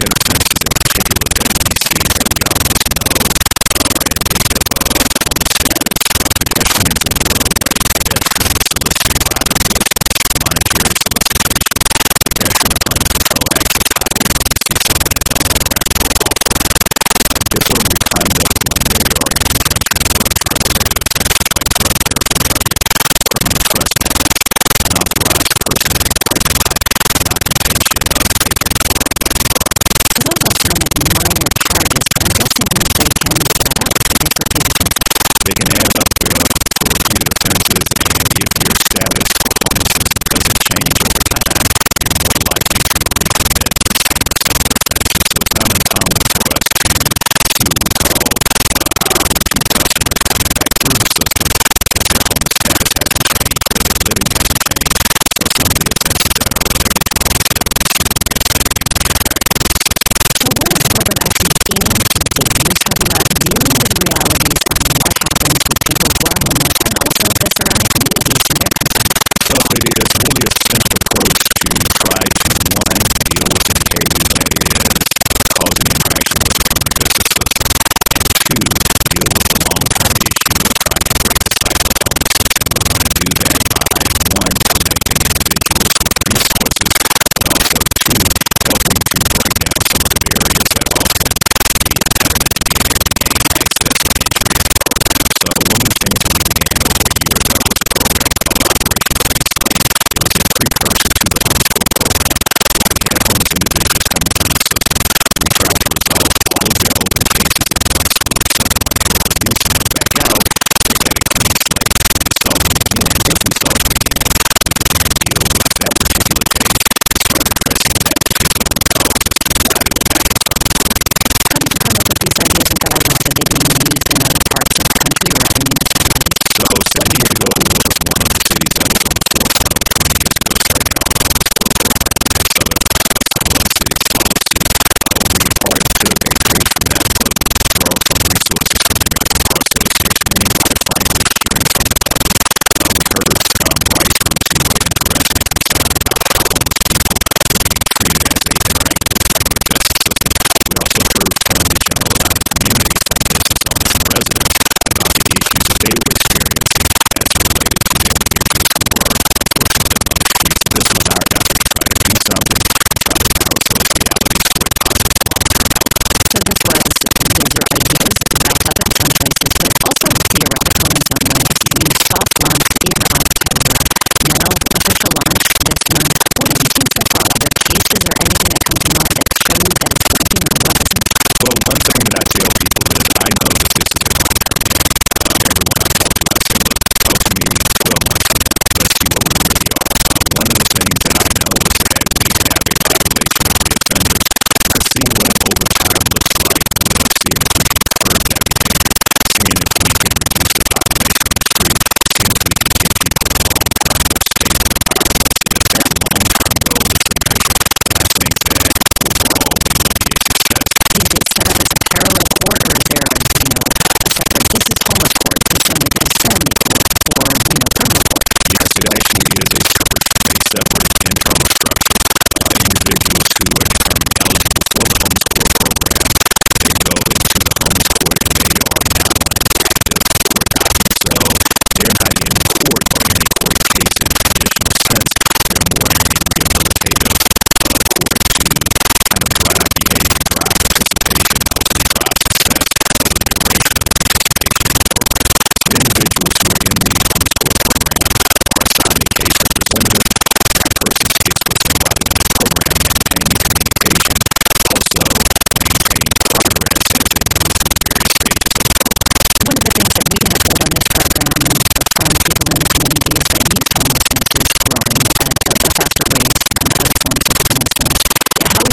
Jenner.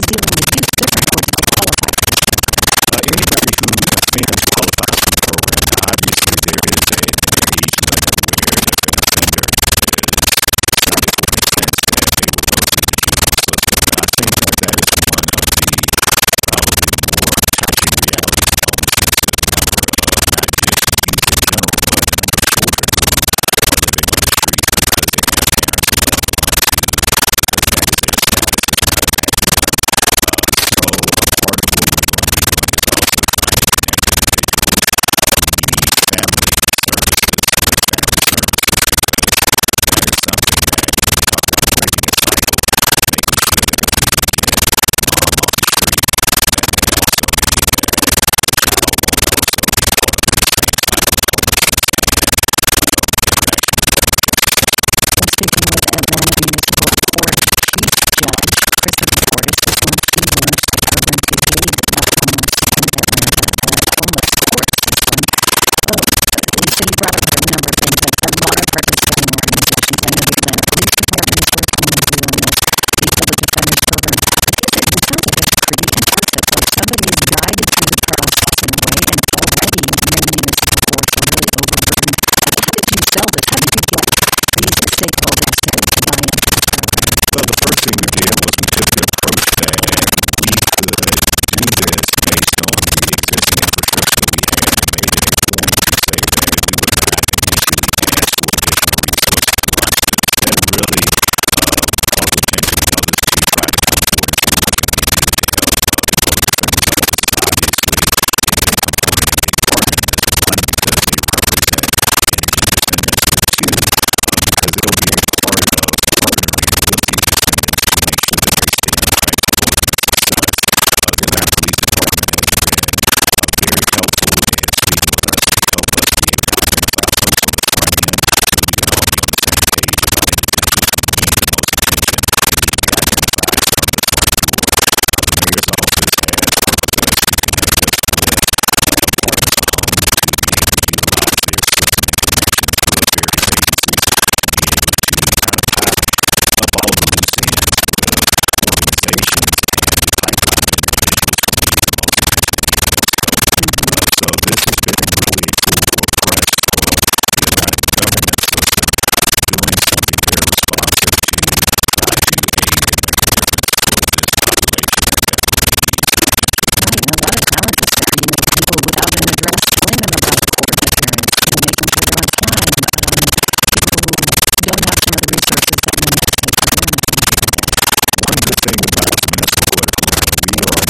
dealing with you. are